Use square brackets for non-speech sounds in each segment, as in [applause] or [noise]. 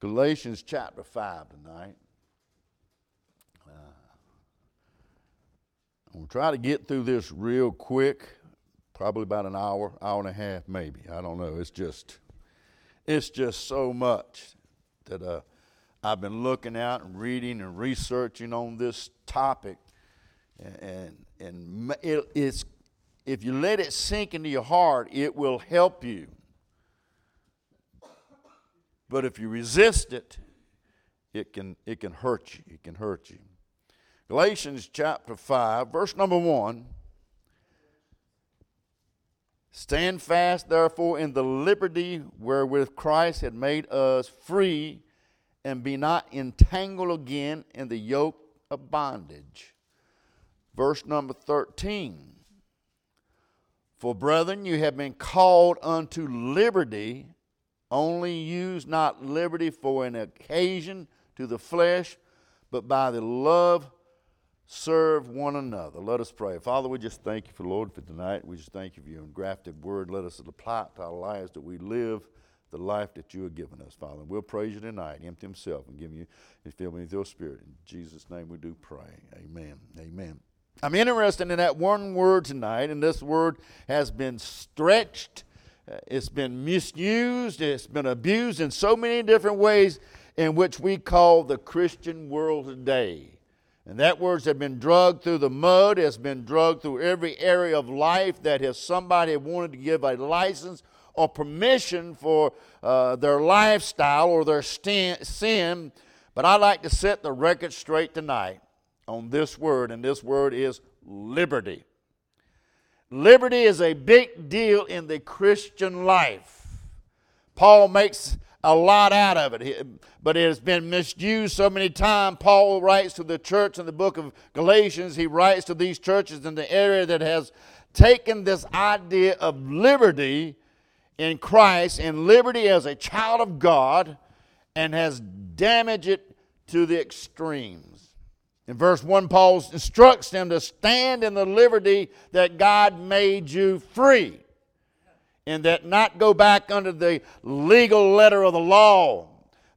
Galatians chapter 5 tonight. Uh, I'm going to try to get through this real quick, probably about an hour, hour and a half, maybe. I don't know. It's just, it's just so much that uh, I've been looking out and reading and researching on this topic, and and it, it's if you let it sink into your heart, it will help you. But if you resist it, it can, it can hurt you. It can hurt you. Galatians chapter 5, verse number 1. Stand fast, therefore, in the liberty wherewith Christ had made us free, and be not entangled again in the yoke of bondage. Verse number 13. For brethren, you have been called unto liberty only use not liberty for an occasion to the flesh, but by the love serve one another. Let us pray. Father, we just thank you for Lord for tonight. We just thank you for your engrafted word. Let us apply it to our lives that we live the life that you have given us, Father. And we'll praise you tonight. Empty himself and give you and fill me with your spirit. In Jesus' name we do pray. Amen. Amen. I'm interested in that one word tonight, and this word has been stretched it's been misused, it's been abused in so many different ways in which we call the Christian world today. And that words have been drugged through the mud, has been drugged through every area of life that has somebody wanted to give a license or permission for uh, their lifestyle or their st- sin. But I'd like to set the record straight tonight on this word, and this word is liberty. Liberty is a big deal in the Christian life. Paul makes a lot out of it, but it has been misused so many times. Paul writes to the church in the book of Galatians, he writes to these churches in the area that has taken this idea of liberty in Christ and liberty as a child of God and has damaged it to the extreme. In verse 1, Paul instructs them to stand in the liberty that God made you free, and that not go back under the legal letter of the law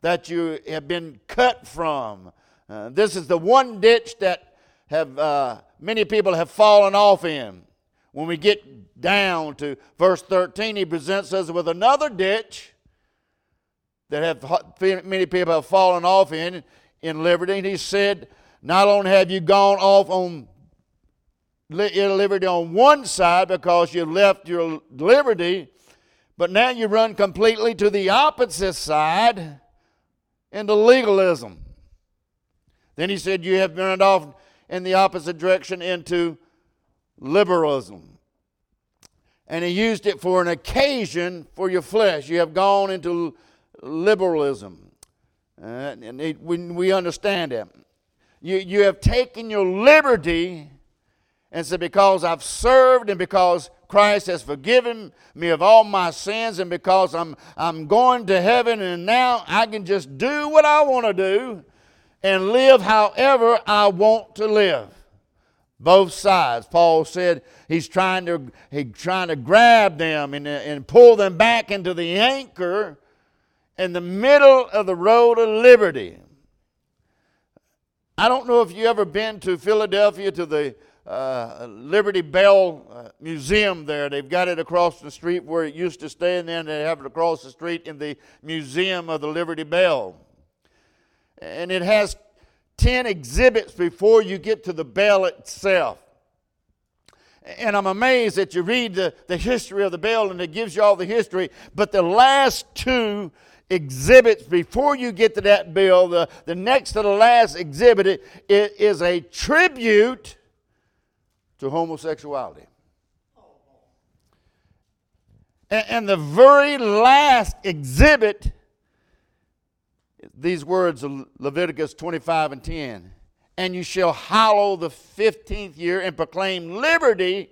that you have been cut from. Uh, this is the one ditch that have uh, many people have fallen off in. When we get down to verse 13, he presents us with another ditch that have many people have fallen off in in liberty. And he said, not only have you gone off on your liberty on one side because you left your liberty, but now you run completely to the opposite side into legalism. Then he said you have run off in the opposite direction into liberalism. And he used it for an occasion for your flesh. You have gone into liberalism. Uh, and it, we, we understand that. You, you have taken your liberty and said, Because I've served and because Christ has forgiven me of all my sins and because I'm, I'm going to heaven and now I can just do what I want to do and live however I want to live. Both sides. Paul said he's trying to, he's trying to grab them and, and pull them back into the anchor in the middle of the road of liberty. I don't know if you ever been to Philadelphia to the uh, Liberty Bell uh, Museum there. They've got it across the street where it used to stay, and then they have it across the street in the Museum of the Liberty Bell. And it has 10 exhibits before you get to the bell itself. And I'm amazed that you read the, the history of the bell and it gives you all the history, but the last two exhibits before you get to that bill. The, the next to the last exhibit it, it is a tribute to homosexuality. And, and the very last exhibit, these words of Leviticus 25 and 10 and you shall hallow the 15th year and proclaim liberty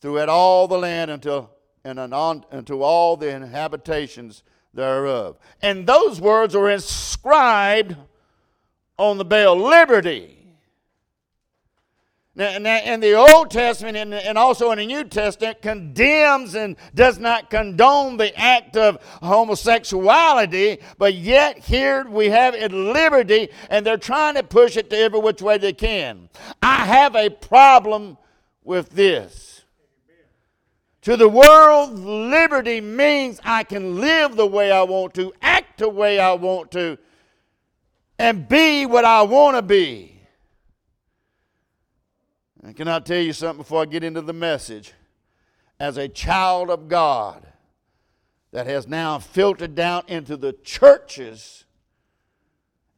throughout all the land until and unto all the inhabitations thereof. And those words are inscribed on the bell liberty. Now, in the Old Testament and also in the New Testament condemns and does not condone the act of homosexuality, but yet here we have it liberty and they're trying to push it to every which way they can. I have a problem with this. To the world, liberty means I can live the way I want to, act the way I want to, and be what I want to be. And can I tell you something before I get into the message? As a child of God that has now filtered down into the churches,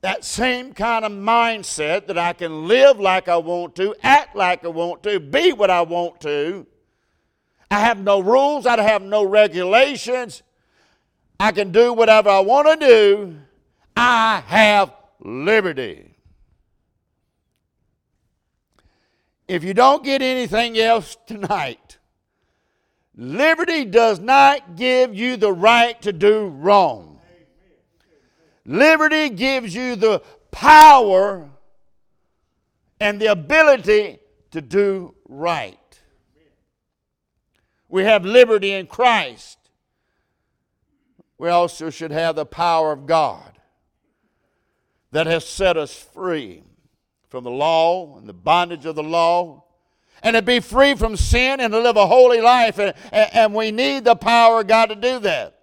that same kind of mindset that I can live like I want to, act like I want to, be what I want to. I have no rules, I have no regulations. I can do whatever I want to do. I have liberty. if you don't get anything else tonight, liberty does not give you the right to do wrong. Liberty gives you the power and the ability to do right. We have liberty in Christ. We also should have the power of God that has set us free from the law and the bondage of the law and to be free from sin and to live a holy life. And, and, we need the power of God to do that.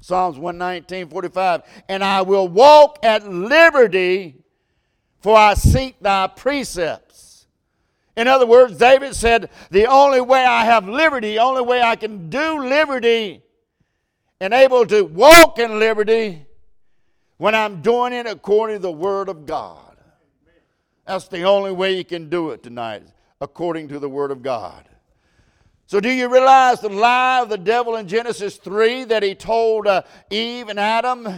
Psalms 119, 45. And I will walk at liberty, for I seek thy precepts. In other words, David said, The only way I have liberty, only way I can do liberty and able to walk in liberty when I'm doing it according to the Word of God. That's the only way you can do it tonight, according to the Word of God. So, do you realize the lie of the devil in Genesis 3 that he told uh, Eve and Adam?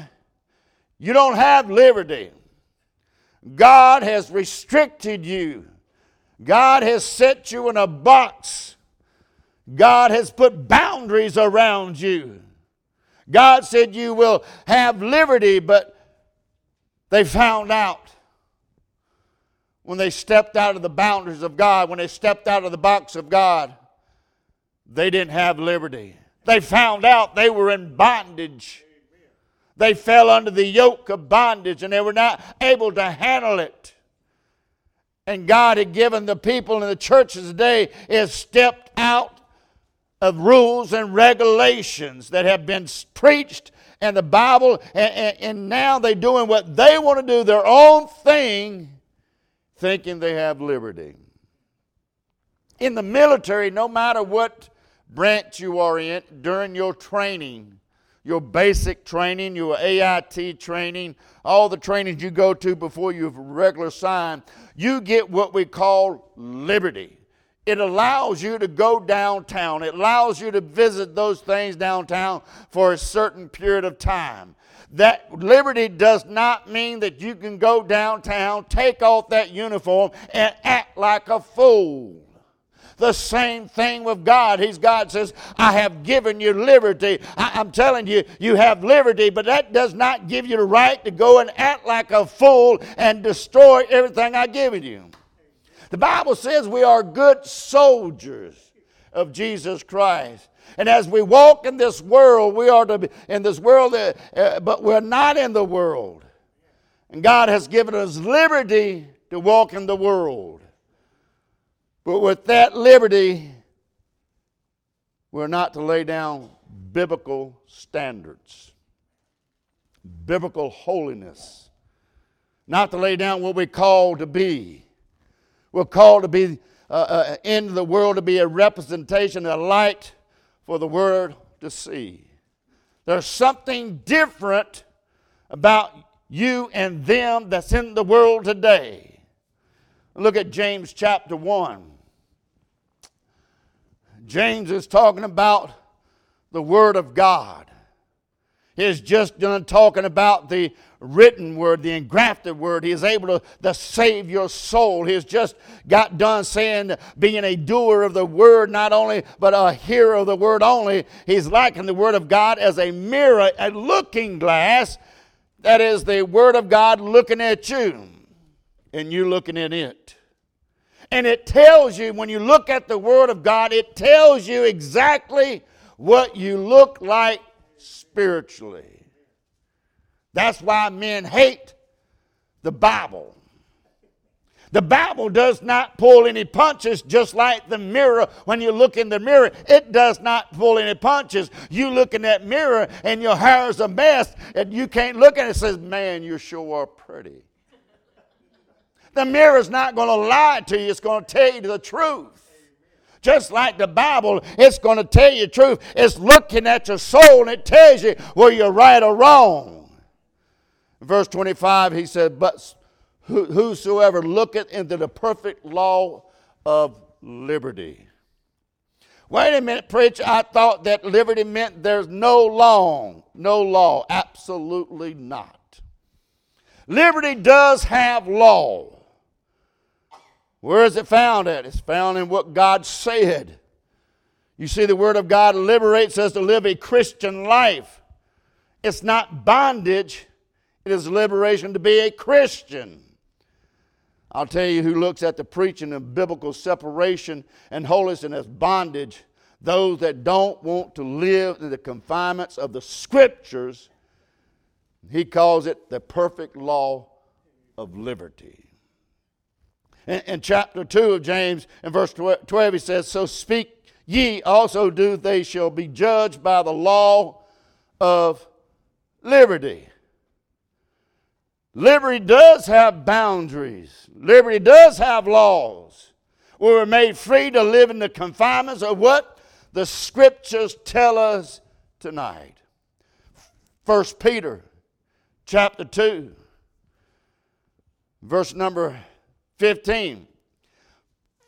You don't have liberty. God has restricted you, God has set you in a box, God has put boundaries around you. God said you will have liberty, but they found out when they stepped out of the boundaries of God, when they stepped out of the box of God, they didn't have liberty. They found out they were in bondage. They fell under the yoke of bondage and they were not able to handle it. And God had given the people in the churches today is stepped out of rules and regulations that have been preached and the Bible, and, and, and now they're doing what they want to do, their own thing thinking they have liberty. In the military, no matter what branch you are in, during your training, your basic training, your AIT training, all the trainings you go to before you have a regular sign, you get what we call liberty. It allows you to go downtown. It allows you to visit those things downtown for a certain period of time. That liberty does not mean that you can go downtown, take off that uniform, and act like a fool. The same thing with God. He's God says, I have given you liberty. I, am telling you, you have liberty, but that does not give you the right to go and act like a fool and destroy everything I've given you. The Bible says we are good soldiers of Jesus Christ. And as we walk in this world, we are to be in this world, uh, uh, but we're not in the world. And God has given us liberty to walk in the world. But with that liberty, we're not to lay down biblical standards, biblical holiness, not to lay down what we call to be. We're called to be uh, uh, in the world to be a representation, a light for the world to see. There's something different about you and them that's in the world today. Look at James chapter 1. James is talking about the Word of God. He's just done talking about the written word, the engrafted word. He is able to, to save your soul. He has just got done saying, being a doer of the word, not only, but a hearer of the word only. He's likened the word of God as a mirror, a looking glass. That is the word of God looking at you, and you looking at it. And it tells you, when you look at the Word of God, it tells you exactly what you look like spiritually. That's why men hate the Bible. The Bible does not pull any punches, just like the mirror. When you look in the mirror, it does not pull any punches. You look in that mirror and your hair is a mess, and you can't look at it and says, Man, you sure are pretty. The mirror is not going to lie to you, it's going to tell you the truth. Just like the Bible, it's going to tell you the truth. It's looking at your soul and it tells you whether you're right or wrong. verse 25, he said, But whosoever looketh into the perfect law of liberty. Wait a minute, preacher. I thought that liberty meant there's no law. No law. Absolutely not. Liberty does have law. Where is it found at? It's found in what God said. You see, the Word of God liberates us to live a Christian life. It's not bondage, it is liberation to be a Christian. I'll tell you who looks at the preaching of biblical separation and holiness as bondage. Those that don't want to live in the confinements of the scriptures, he calls it the perfect law of liberty. In, in chapter 2 of James, in verse 12, he says, So speak ye also do, they shall be judged by the law of liberty. Liberty does have boundaries. Liberty does have laws. We were made free to live in the confinements of what the scriptures tell us tonight. First Peter chapter 2 verse number 15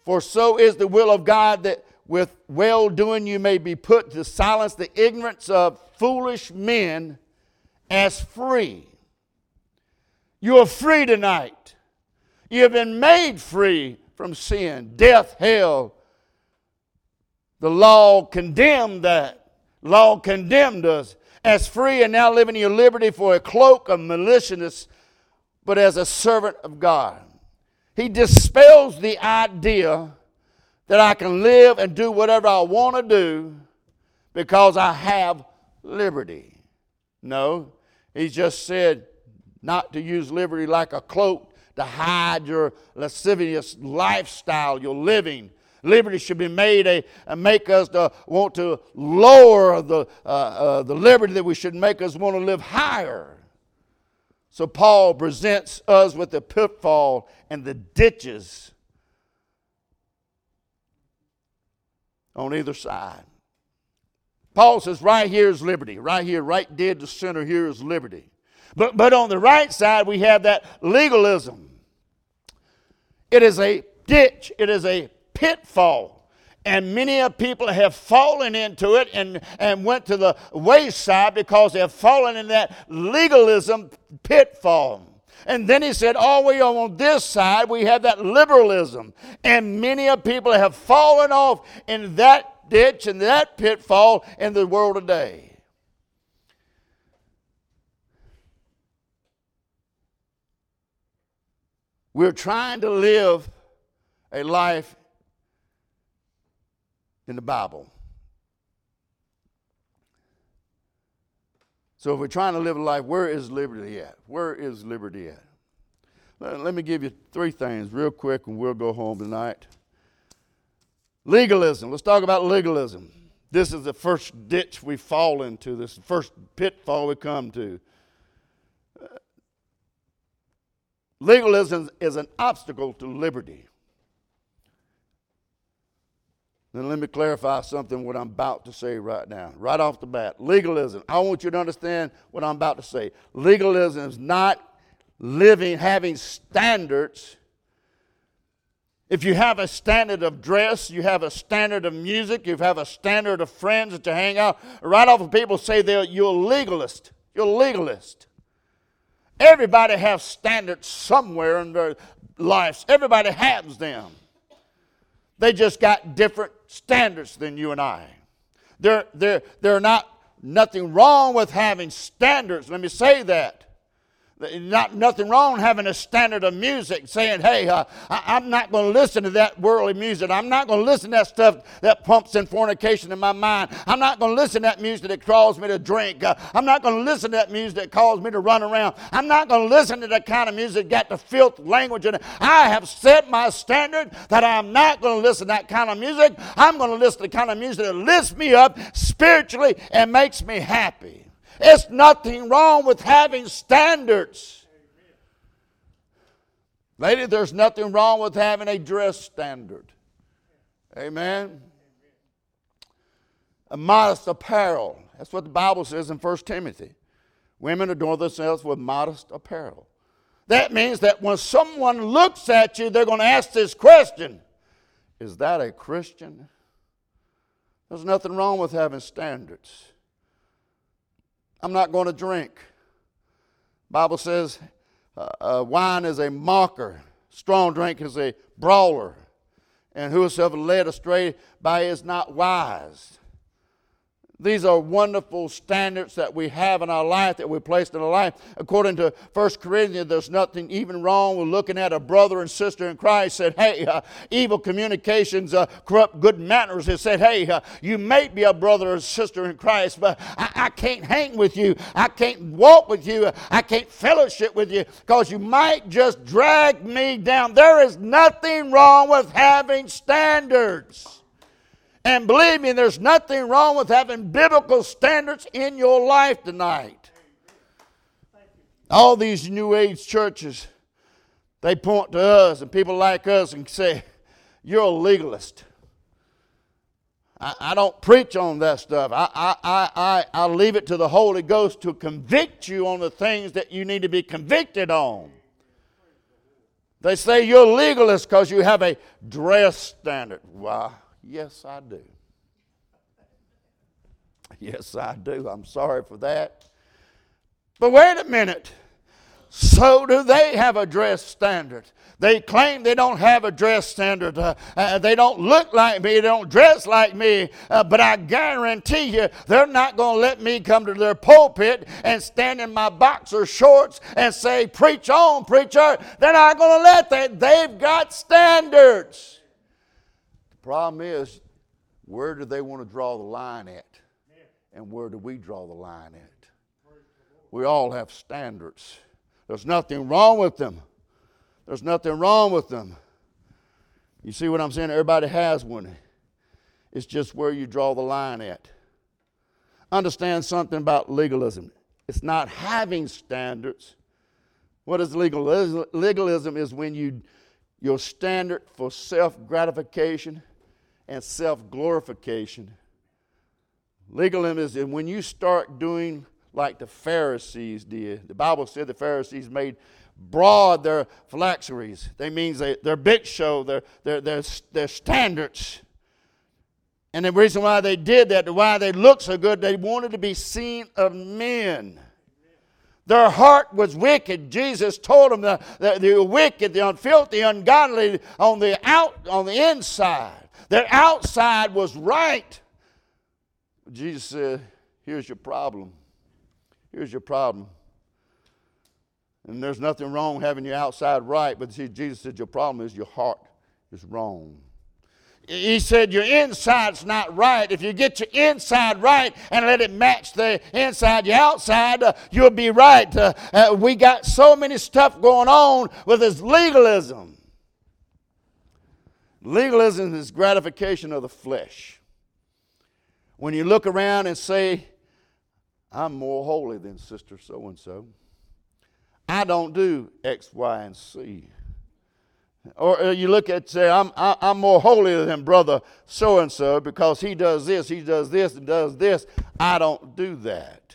For so is the will of God that with well doing you may be put to silence the ignorance of foolish men as free you are free tonight. You have been made free from sin, death, hell. The law condemned that. Law condemned us as free and now living your liberty for a cloak of maliciousness, but as a servant of God. He dispels the idea that I can live and do whatever I want to do because I have liberty. No, he just said, not to use liberty like a cloak to hide your lascivious lifestyle, your living. Liberty should be made a, a make us to want to lower the, uh, uh, the liberty that we should make us want to live higher. So Paul presents us with the pitfall and the ditches on either side. Paul says, right here is liberty. Right here, right dead to center here is liberty. But, but on the right side, we have that legalism. It is a ditch, it is a pitfall. And many of people have fallen into it and, and went to the wayside because they have fallen in that legalism pitfall. And then he said, all we way on this side, we have that liberalism. And many of people have fallen off in that ditch and that pitfall in the world today. We're trying to live a life in the Bible. So if we're trying to live a life, where is liberty at? Where is liberty at? Let me give you three things real quick and we'll go home tonight. Legalism. Let's talk about legalism. This is the first ditch we fall into, this first pitfall we come to. Legalism is an obstacle to liberty. Then let me clarify something what I'm about to say right now, right off the bat. Legalism. I want you to understand what I'm about to say. Legalism is not living, having standards. If you have a standard of dress, you have a standard of music, you have a standard of friends you hang out, right off the people say they're you're a legalist. You're a legalist. Everybody has standards somewhere in their lives. Everybody has them. They just got different standards than you and I. They're, they're, they're not nothing wrong with having standards. Let me say that. Not nothing wrong having a standard of music, saying, "Hey, uh, I, am not going to listen to that worldly music. I'm not going to listen to that stuff that pumps in fornication in my mind. I'm not going to listen to that music that calls me to drink. Uh, I'm not going to listen to that music that calls me to run around. I'm not going to listen to that kind of music that got the filth language in it. I have set my standard that I'm not going to listen to that kind of music. I'm going to listen to the kind of music that lifts me up spiritually and makes me happy." It's nothing wrong with having standards. Lady, there's nothing wrong with having a dress standard. Amen. A modest apparel. That's what the Bible says in 1 Timothy. Women adorn themselves with modest apparel. That means that when someone looks at you, they're going to ask this question Is that a Christian? There's nothing wrong with having standards. I'm not going to drink. Bible says uh, uh, wine is a mocker, strong drink is a brawler, and whosoever led astray by is not wise. These are wonderful standards that we have in our life, that we placed in our life. According to 1 Corinthians, there's nothing even wrong with looking at a brother and sister in Christ. Said, hey, uh, evil communications uh, corrupt good manners. It said, hey, uh, you may be a brother or sister in Christ, but I, I can't hang with you. I can't walk with you. I can't fellowship with you because you might just drag me down. There is nothing wrong with having standards. And believe me, there's nothing wrong with having biblical standards in your life tonight. All these New Age churches, they point to us and people like us and say, You're a legalist. I, I don't preach on that stuff. I, I, I, I leave it to the Holy Ghost to convict you on the things that you need to be convicted on. They say you're legalist because you have a dress standard. Why? Yes, I do. Yes, I do. I'm sorry for that. But wait a minute. So do they have a dress standard. They claim they don't have a dress standard. Uh, uh, they don't look like me. They don't dress like me. Uh, but I guarantee you, they're not going to let me come to their pulpit and stand in my boxer shorts and say, Preach on, preacher. They're not going to let that. They've got standards. Problem is, where do they want to draw the line at? And where do we draw the line at? We all have standards. There's nothing wrong with them. There's nothing wrong with them. You see what I'm saying? Everybody has one. It's just where you draw the line at. Understand something about legalism. It's not having standards. What is legalism? Legalism is when you your standard for self gratification and self glorification. Legalism is when you start doing like the Pharisees did. The Bible said the Pharisees made broad their phylacteries. They means they, their big show, their, their, their, their standards. And the reason why they did that, why they looked so good, they wanted to be seen of men. Their heart was wicked. Jesus told them that the, the wicked, the unfilthy, ungodly on the out on the inside. Their outside was right. Jesus said, Here's your problem. Here's your problem. And there's nothing wrong having your outside right, but see, Jesus said, Your problem is your heart is wrong. He said, Your inside's not right. If you get your inside right and let it match the inside, your outside, uh, you'll be right. Uh, uh, we got so many stuff going on with this legalism. Legalism is gratification of the flesh. When you look around and say, I'm more holy than sister so and so, I don't do X, Y, and C. Or uh, you look at say, I'm, I'm more holy than brother so and so because he does this, he does this, and does this. I don't do that.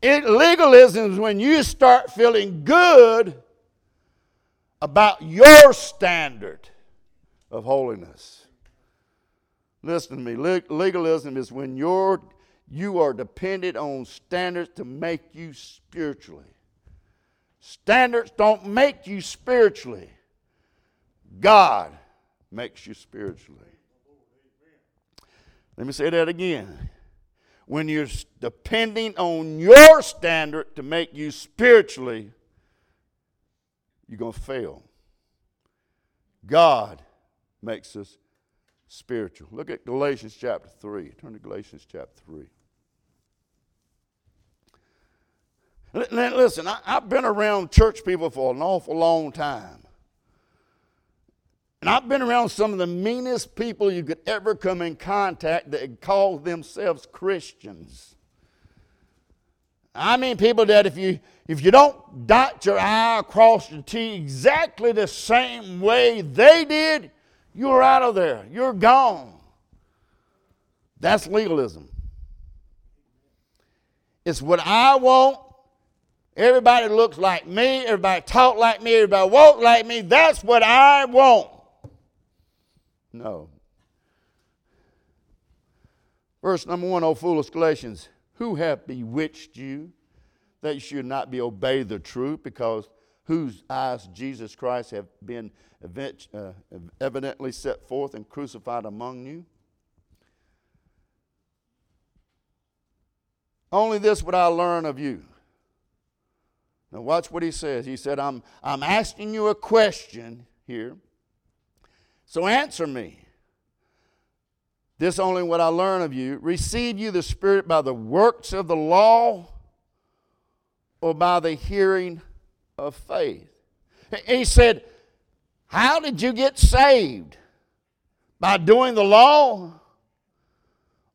It, legalism is when you start feeling good about your standard of holiness. Listen to me. Legalism is when you're, you are dependent on standards to make you spiritually. Standards don't make you spiritually. God makes you spiritually. Let me say that again. when you're depending on your standard to make you spiritually, you're going to fail. God makes us spiritual. Look at Galatians chapter 3. Turn to Galatians chapter 3. Listen, I, have been around church people for an awful long time. And I've been around some of the meanest people you could ever come in contact that call themselves Christians. I mean people that if you if you don't dot your I across your T exactly the same way they did, you're out of there. You're gone. That's legalism. It's what I want. Everybody looks like me. Everybody talk like me. Everybody walk like me. That's what I want. No. Verse number one, O foolish Galatians, who hath bewitched you that you should not be obey the truth, because whose eyes Jesus Christ have been uh, evidently set forth and crucified among you? Only this would I learn of you. Now, watch what he says. He said, I'm, I'm asking you a question here. So answer me. This only what I learn of you. Receive you the Spirit by the works of the law or by the hearing of faith? He said, How did you get saved? By doing the law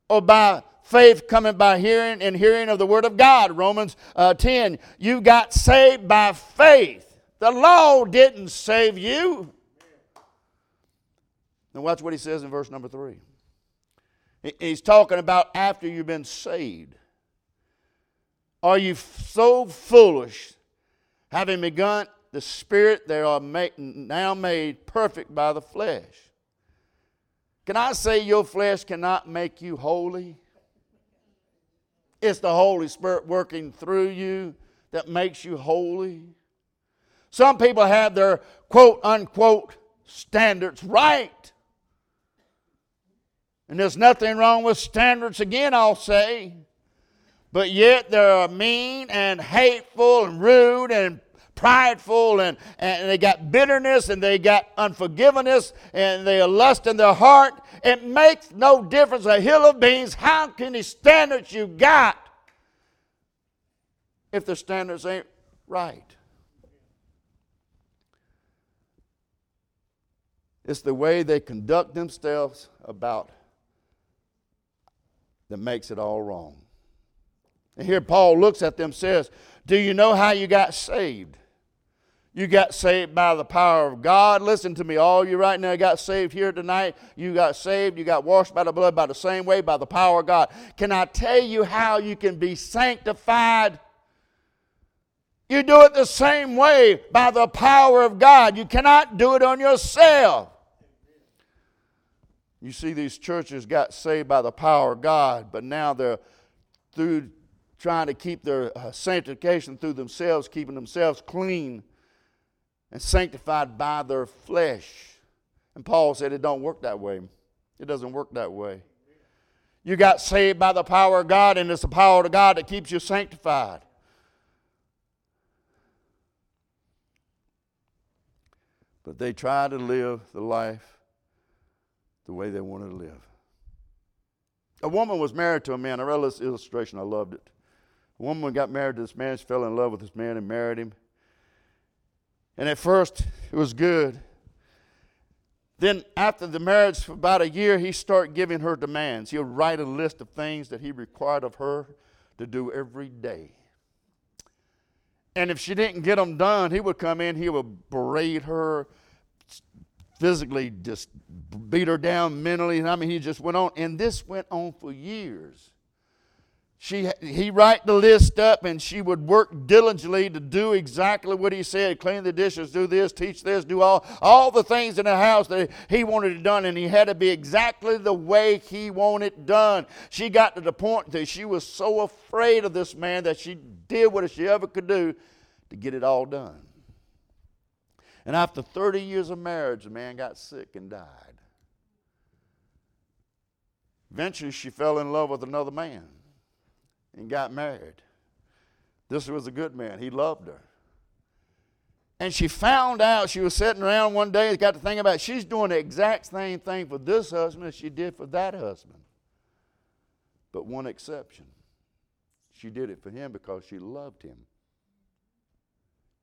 or by faith coming by hearing and hearing of the Word of God? Romans uh, 10. You got saved by faith. The law didn't save you. Now, watch what he says in verse number three. He's talking about after you've been saved. Are you so foolish, having begun the Spirit, they are now made perfect by the flesh? Can I say your flesh cannot make you holy? It's the Holy Spirit working through you that makes you holy. Some people have their quote unquote standards right. And there's nothing wrong with standards, again, I'll say. But yet they're mean and hateful and rude and prideful and, and they got bitterness and they got unforgiveness and they are lust in their heart. It makes no difference. A hill of beans, how can the standards you got if the standards ain't right? It's the way they conduct themselves about that makes it all wrong. And here Paul looks at them says, Do you know how you got saved? You got saved by the power of God. Listen to me, all you right now got saved here tonight. You got saved, you got washed by the blood by the same way, by the power of God. Can I tell you how you can be sanctified? You do it the same way by the power of God. You cannot do it on yourself. You see, these churches got saved by the power of God, but now they're through trying to keep their uh, sanctification through themselves, keeping themselves clean and sanctified by their flesh. And Paul said it don't work that way. It doesn't work that way. You got saved by the power of God, and it's the power of God that keeps you sanctified. But they try to live the life the way they wanted to live. A woman was married to a man. I read this illustration, I loved it. A woman got married to this man, she fell in love with this man and married him. And at first, it was good. Then, after the marriage, for about a year, he started giving her demands. He'll write a list of things that he required of her to do every day. And if she didn't get them done, he would come in, he would berate her, physically just beat her down mentally. I mean, he just went on. And this went on for years. She, he write the list up and she would work diligently to do exactly what he said clean the dishes do this teach this do all all the things in the house that he wanted it done and he had to be exactly the way he wanted it done she got to the point that she was so afraid of this man that she did what she ever could do to get it all done and after 30 years of marriage, the man got sick and died. Eventually, she fell in love with another man. And got married. This was a good man. He loved her. And she found out, she was sitting around one day and got to think about it. She's doing the exact same thing for this husband as she did for that husband. But one exception. She did it for him because she loved him.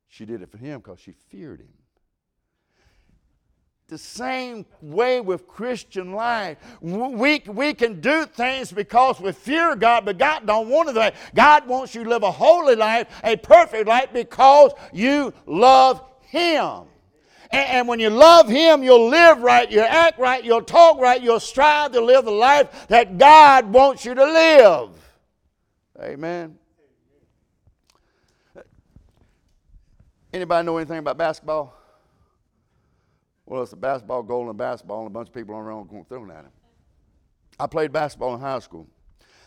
She did it for him because she feared him. The same way with Christian life. We, we can do things because we fear God, but God don't want it God wants you to live a holy life, a perfect life, because you love Him. And, and when you love Him, you'll live right, you'll act right, you'll talk right, you'll strive to live the life that God wants you to live. Amen. Anybody know anything about basketball? Well, it's a basketball goal and basketball, and a bunch of people around going throwing at him. I played basketball in high school.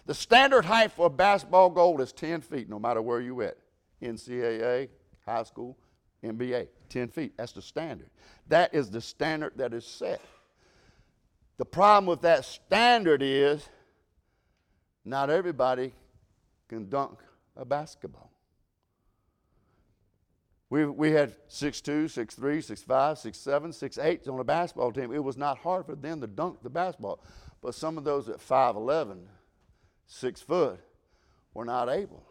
The standard height for a basketball goal is 10 feet, no matter where you at. NCAA, high school, NBA, 10 feet. That's the standard. That is the standard that is set. The problem with that standard is not everybody can dunk a basketball. We, we had 6'2, 6'3, 6'5, 6'7, 6'8 on a basketball team. It was not hard for them to dunk the basketball. But some of those at 5'11, 6 foot, were not able.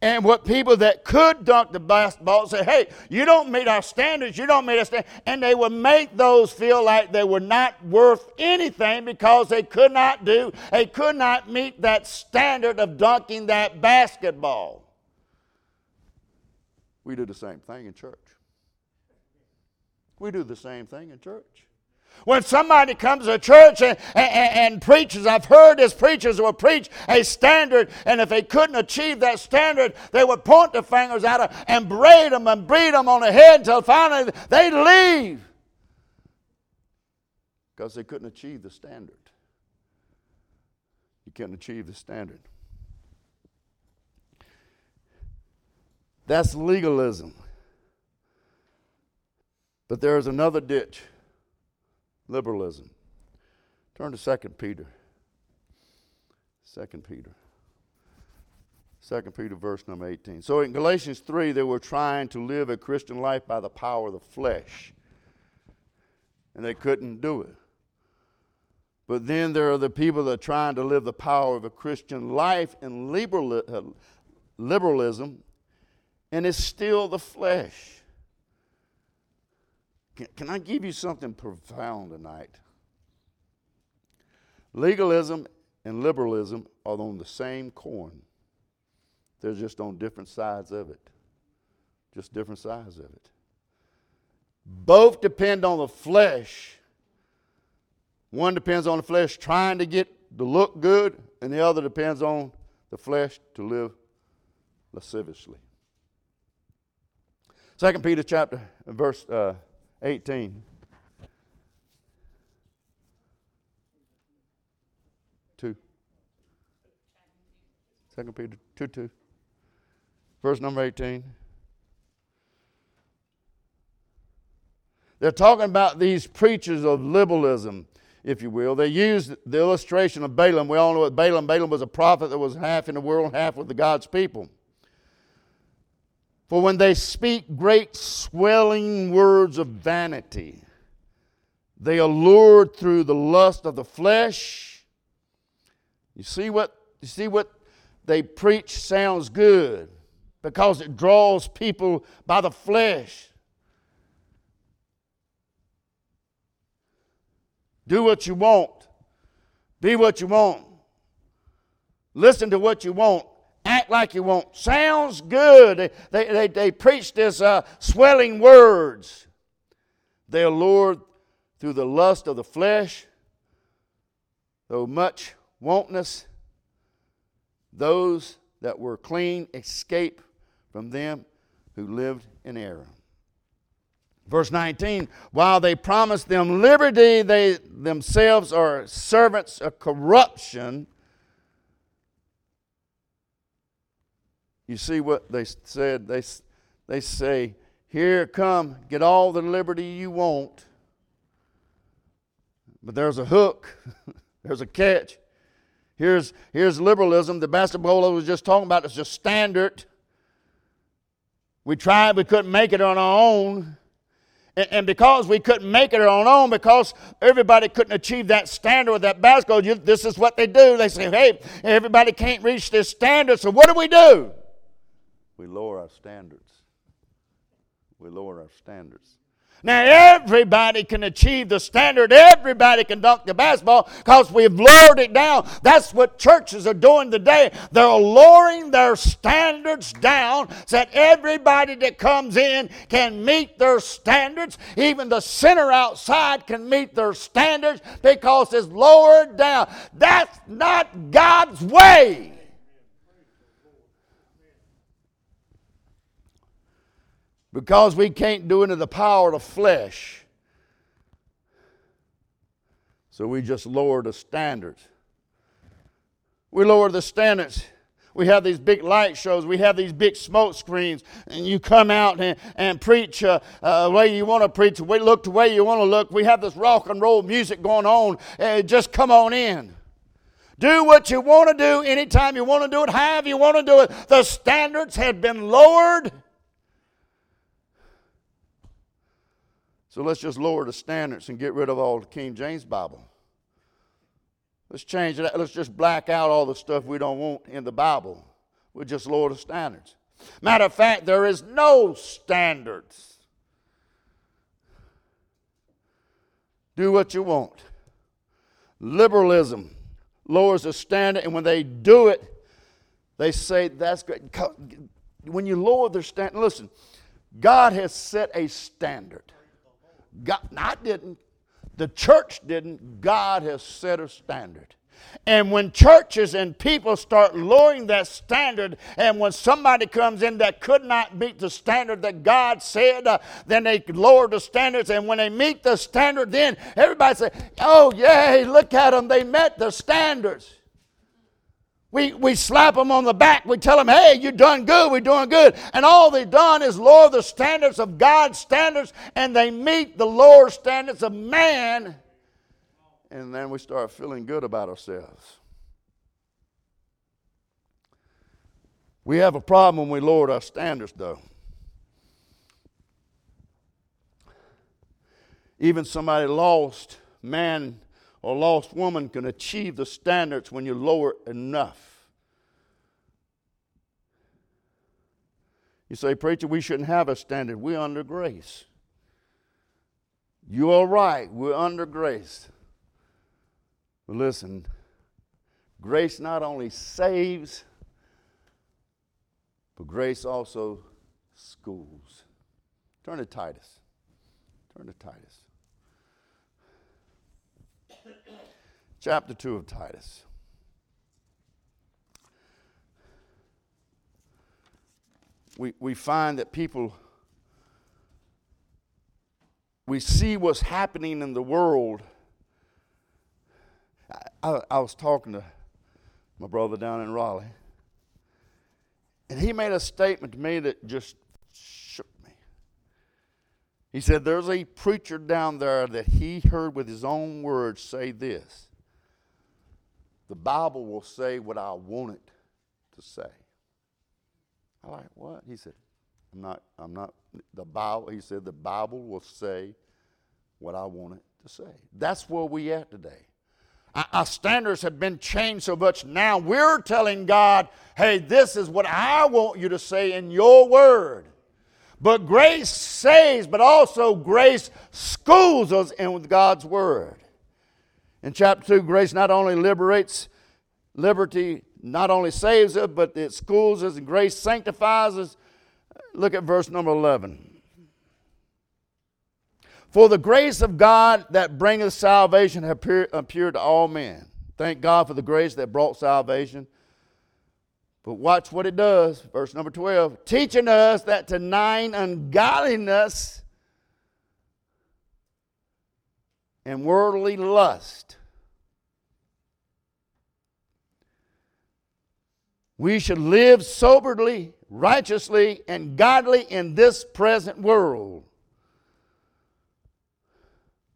And what people that could dunk the basketball say, hey, you don't meet our standards, you don't meet our standards. And they would make those feel like they were not worth anything because they could not do, they could not meet that standard of dunking that basketball. We do the same thing in church. We do the same thing in church. When somebody comes to church and, and, and, preaches, I've heard as preachers who will preach a standard, and if they couldn't achieve that standard, they would point the fingers at them and braid them and beat them on the head until finally they leave because they couldn't achieve the standard. You couldn't achieve the standard. That's legalism. But there is another ditch liberalism. Turn to 2 Peter. 2 Peter. 2 Peter, verse number 18. So in Galatians 3, they were trying to live a Christian life by the power of the flesh, and they couldn't do it. But then there are the people that are trying to live the power of a Christian life in uh, liberalism and it's still the flesh. Can, can I give you something profound tonight? Legalism and liberalism are on the same coin. They're just on different sides of it. Just different sides of it. Both depend on the flesh. One depends on the flesh trying to get to look good, and the other depends on the flesh to live lasciviously. Second Peter chapter verse uh, 18. 2. Second Peter 2 2. Verse number 18. They're talking about these preachers of liberalism, if you will. They use the illustration of Balaam. We all know what Balaam. Balaam was a prophet that was half in the world, half with the God's people. For when they speak great swelling words of vanity, they are through the lust of the flesh. You see what you see what they preach sounds good because it draws people by the flesh. Do what you want. Be what you want. Listen to what you want act like you want. Sounds good. They, they, they, preach this uh, swelling words. They are lured through the lust of the flesh, though much wantness. Those that were clean escape from them who lived in error. Verse 19, while they promise them liberty, they themselves are servants of corruption You see what they said? They, they say, Here, come, get all the liberty you want. But there's a hook, [laughs] there's a catch. Here's, here's liberalism. The basketball I was just talking about is just standard. We tried, we couldn't make it on our own. And, because we couldn't make it on our own, because everybody couldn't achieve that standard with that basketball, this is what they do. They say, hey, everybody can't reach this standard, so what do we do? We lower our standards. We lower our standards. Now, everybody can achieve the standard. Everybody can dunk the basketball because we've lowered it down. That's what churches are doing today. They're lowering their standards down so that everybody that comes in can meet their standards. Even the sinner outside can meet their standards because it's lowered down. That's not God's way. Because we can't do it in the power of the flesh. So we just lower the standards. We lower the standards. We have these big light shows. We have these big smoke screens, and you come out and, and preach uh, uh, the way you want to preach. We look the way you want to look. We have this rock and roll music going on. Uh, just come on in. Do what you want to do anytime you want to do it, however you want to do it. The standards have been lowered So let's just lower the standards and get rid of all the King James Bible. Let's change it. Let's just black out all the stuff we don't want in the Bible. We'll just lower the standards. Matter of fact, there is no standards. Do what you want. Liberalism lowers the standard, and when they do it, they say that's great. When you lower their standard, listen, God has set a standard. God, I didn't. The church didn't. God has set a standard. And when churches and people start lowering that standard, and when somebody comes in that could not meet the standard that God said, uh, then they lower the standards. And when they meet the standard, then everybody say, "Oh, yay! Look at them! They met the standards." We, we slap them on the back. We tell them, hey, you're done good. We're doing good. And all they've done is lower the standards of God's standards, and they meet the lower standards of man. And then we start feeling good about ourselves. We have a problem when we lowered our standards, though. Even somebody lost, man or lost woman can achieve the standards when you lower enough. You say, Preacher, we shouldn't have a standard. We're under grace. You are right. We're under grace. But listen, grace not only saves, but grace also schools. Turn to Titus. Turn to Titus. Chapter 2 of Titus. We, we find that people, we see what's happening in the world. I, I, I was talking to my brother down in Raleigh, and he made a statement to me that just. He said, There's a preacher down there that he heard with his own words say this the Bible will say what I want it to say. I like, what? He said, I'm not, I'm not, the Bible, he said, the Bible will say what I want it to say. That's where we at today. Our standards have been changed so much now we're telling God, hey, this is what I want you to say in your word. But grace saves, but also grace schools us in God's word. In chapter 2, grace not only liberates, liberty not only saves us, but it schools us, and grace sanctifies us. Look at verse number 11. For the grace of God that bringeth salvation hath appeared to all men. Thank God for the grace that brought salvation. But watch what it does. Verse number 12. Teaching us that to nine ungodliness and worldly lust. We should live soberly, righteously, and godly in this present world.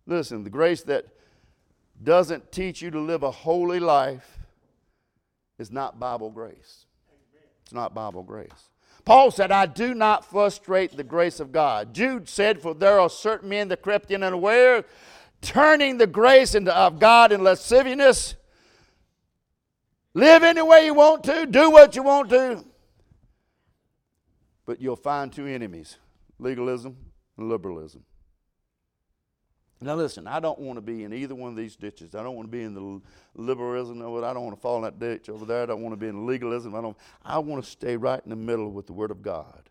Listen, the grace that doesn't teach you to live a holy life is not Bible grace. It's not Bible grace. Paul said, I do not frustrate the grace of God. Jude said, For there are certain men that crept in unaware, turning the grace into, of God in lasciviousness. Live any way you want to, do what you want to. But you'll find two enemies legalism and liberalism. Now, listen, I don't want to be in either one of these ditches. I don't want to be in the liberalism of it. I don't want to fall in that ditch over there. I don't want to be in legalism. I, don't, I want to stay right in the middle with the Word of God.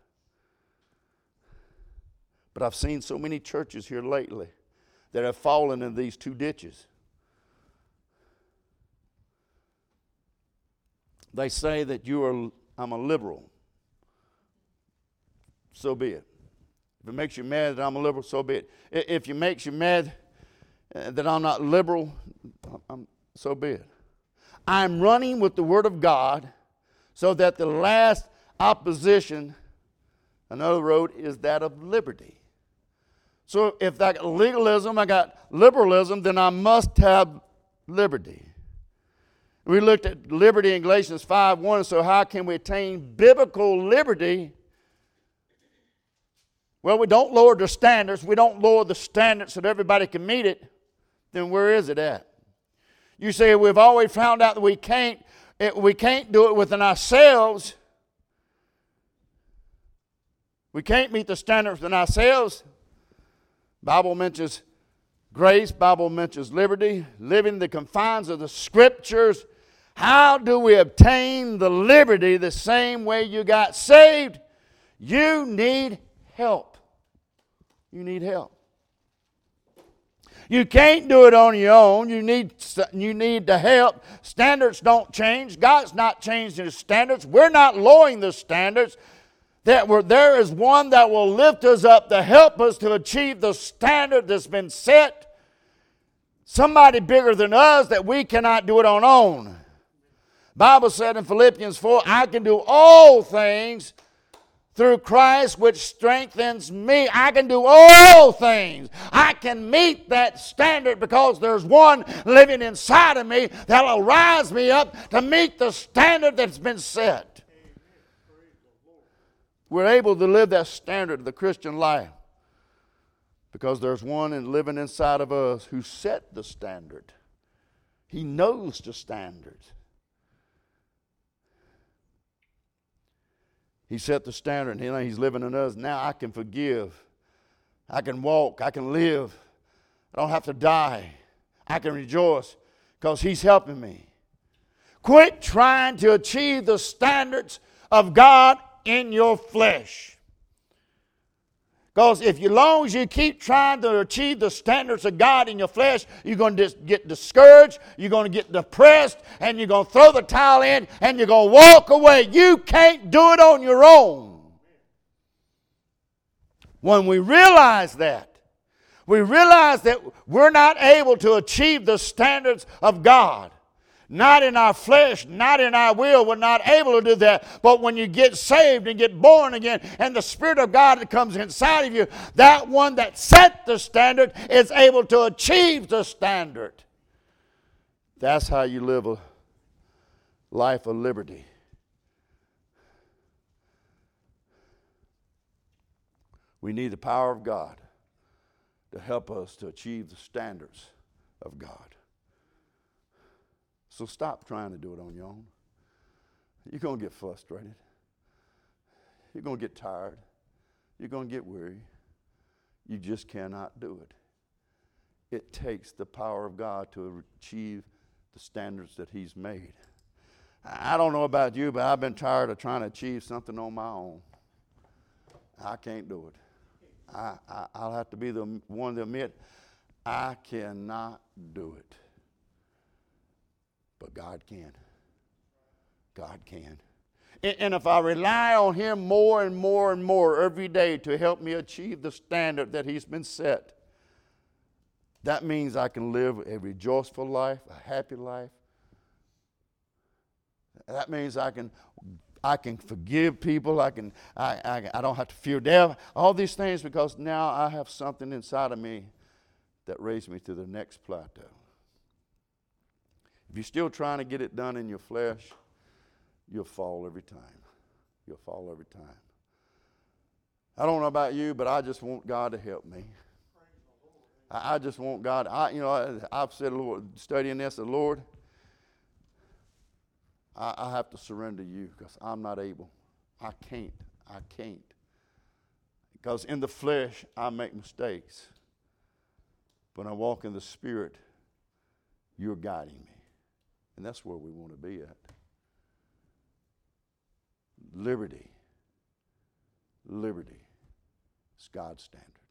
But I've seen so many churches here lately that have fallen in these two ditches. They say that you are, I'm a liberal. So be it. If it makes you mad that I'm a liberal, so be it. If it makes you mad uh, that I'm not liberal, I'm, so be it. I'm running with the Word of God so that the last opposition, another road, is that of liberty. So if I got legalism, I got liberalism, then I must have liberty. We looked at liberty in Galatians 5 1. So, how can we attain biblical liberty well, we don't lower the standards. We don't lower the standards so that everybody can meet it. Then where is it at? You say we've always found out that we can't. It, we can't do it within ourselves. We can't meet the standards within ourselves. Bible mentions grace. Bible mentions liberty. Living the confines of the Scriptures. How do we obtain the liberty the same way you got saved? You need help you need help. You can't do it on your own. You need, you need the help. Standards don't change. God's not changing His standards. We're not lowering the standards. That we're, there is one that will lift us up to help us to achieve the standard that's been set. Somebody bigger than us that we cannot do it on our own. Bible said in Philippians 4, I can do all things through Christ, which strengthens me. I can do all things. I can meet that standard because there's one living inside of me that'll rise me up to meet the standard that's been set. We're able to live that standard of the Christian life because there's one living inside of us who set the standard. He knows the standard. He set the standard, and He's living in us. Now I can forgive. I can walk. I can live. I don't have to die. I can rejoice because He's helping me. Quit trying to achieve the standards of God in your flesh. Because if you long as you keep trying to achieve the standards of God in your flesh, you're going to get discouraged, you're going to get depressed, and you're going to throw the towel in and you're going to walk away. You can't do it on your own. When we realize that, we realize that we're not able to achieve the standards of God not in our flesh, not in our will. We're not able to do that. But when you get saved and get born again, and the Spirit of God that comes inside of you, that one that set the standard is able to achieve the standard. That's how you live a life of liberty. We need the power of God to help us to achieve the standards of God. So stop trying to do it on your own. You're going to get frustrated. You're going to get tired. You're going to get weary. You just cannot do it. It takes the power of God to achieve the standards that He's made. I don't know about you, but I've been tired of trying to achieve something on my own. I can't do it. I, I, will have to be the one to admit I cannot do it. But God can. God can. And if I rely on Him more and more and more every day to help me achieve the standard that He's been set, that means I can live a rejoiceful life, a happy life. That means I can I can forgive people. I can I, I, I don't have to fear death. All these things because now I have something inside of me that raised me to the next plateau. If you're still trying to get it done in your flesh, you'll fall every time. You'll fall every time. I don't know about you, but I just want God to help me. I, just want God. I, you know, I, have said, Lord, studying this, the Lord, I, I have to surrender you because I'm not able. I can't. I can't. Because in the flesh, I make mistakes. When I walk in the Spirit, you're guiding me. And that's where we want to be at. Liberty. Liberty. It's God's standard.